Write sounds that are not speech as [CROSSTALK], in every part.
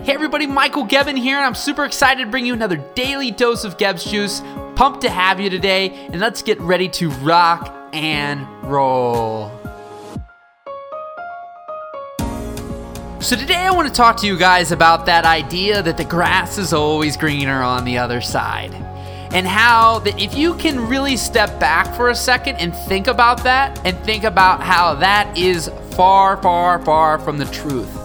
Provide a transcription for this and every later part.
Hey everybody, Michael Gevin here, and I'm super excited to bring you another daily dose of Gebbs Juice. Pumped to have you today, and let's get ready to rock and roll. So, today I want to talk to you guys about that idea that the grass is always greener on the other side. And how that if you can really step back for a second and think about that, and think about how that is far, far, far from the truth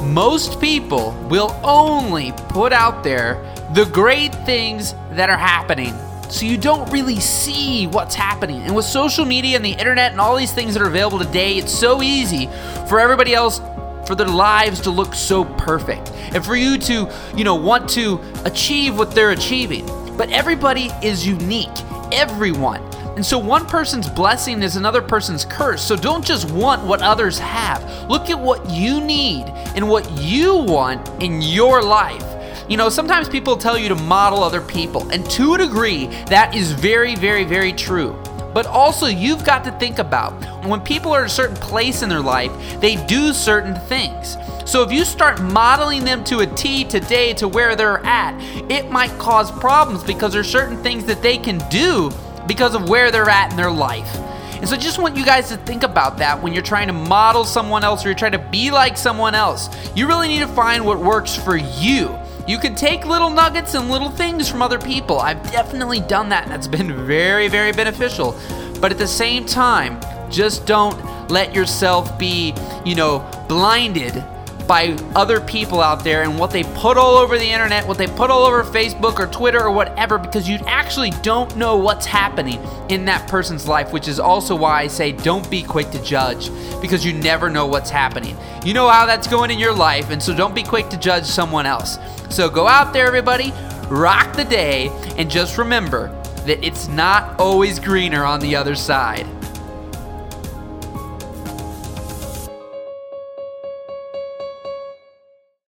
most people will only put out there the great things that are happening. So you don't really see what's happening. And with social media and the internet and all these things that are available today, it's so easy for everybody else for their lives to look so perfect and for you to, you know, want to achieve what they're achieving. But everybody is unique. Everyone and so one person's blessing is another person's curse. So don't just want what others have. Look at what you need and what you want in your life. You know, sometimes people tell you to model other people, and to a degree, that is very, very, very true. But also, you've got to think about when people are at a certain place in their life, they do certain things. So if you start modeling them to a T today to where they're at, it might cause problems because there's certain things that they can do because of where they're at in their life. And so I just want you guys to think about that when you're trying to model someone else or you're trying to be like someone else. You really need to find what works for you. You can take little nuggets and little things from other people. I've definitely done that and that's [LAUGHS] been very, very beneficial. But at the same time, just don't let yourself be, you know, blinded by other people out there and what they put all over the internet, what they put all over Facebook or Twitter or whatever, because you actually don't know what's happening in that person's life, which is also why I say don't be quick to judge because you never know what's happening. You know how that's going in your life, and so don't be quick to judge someone else. So go out there, everybody, rock the day, and just remember that it's not always greener on the other side.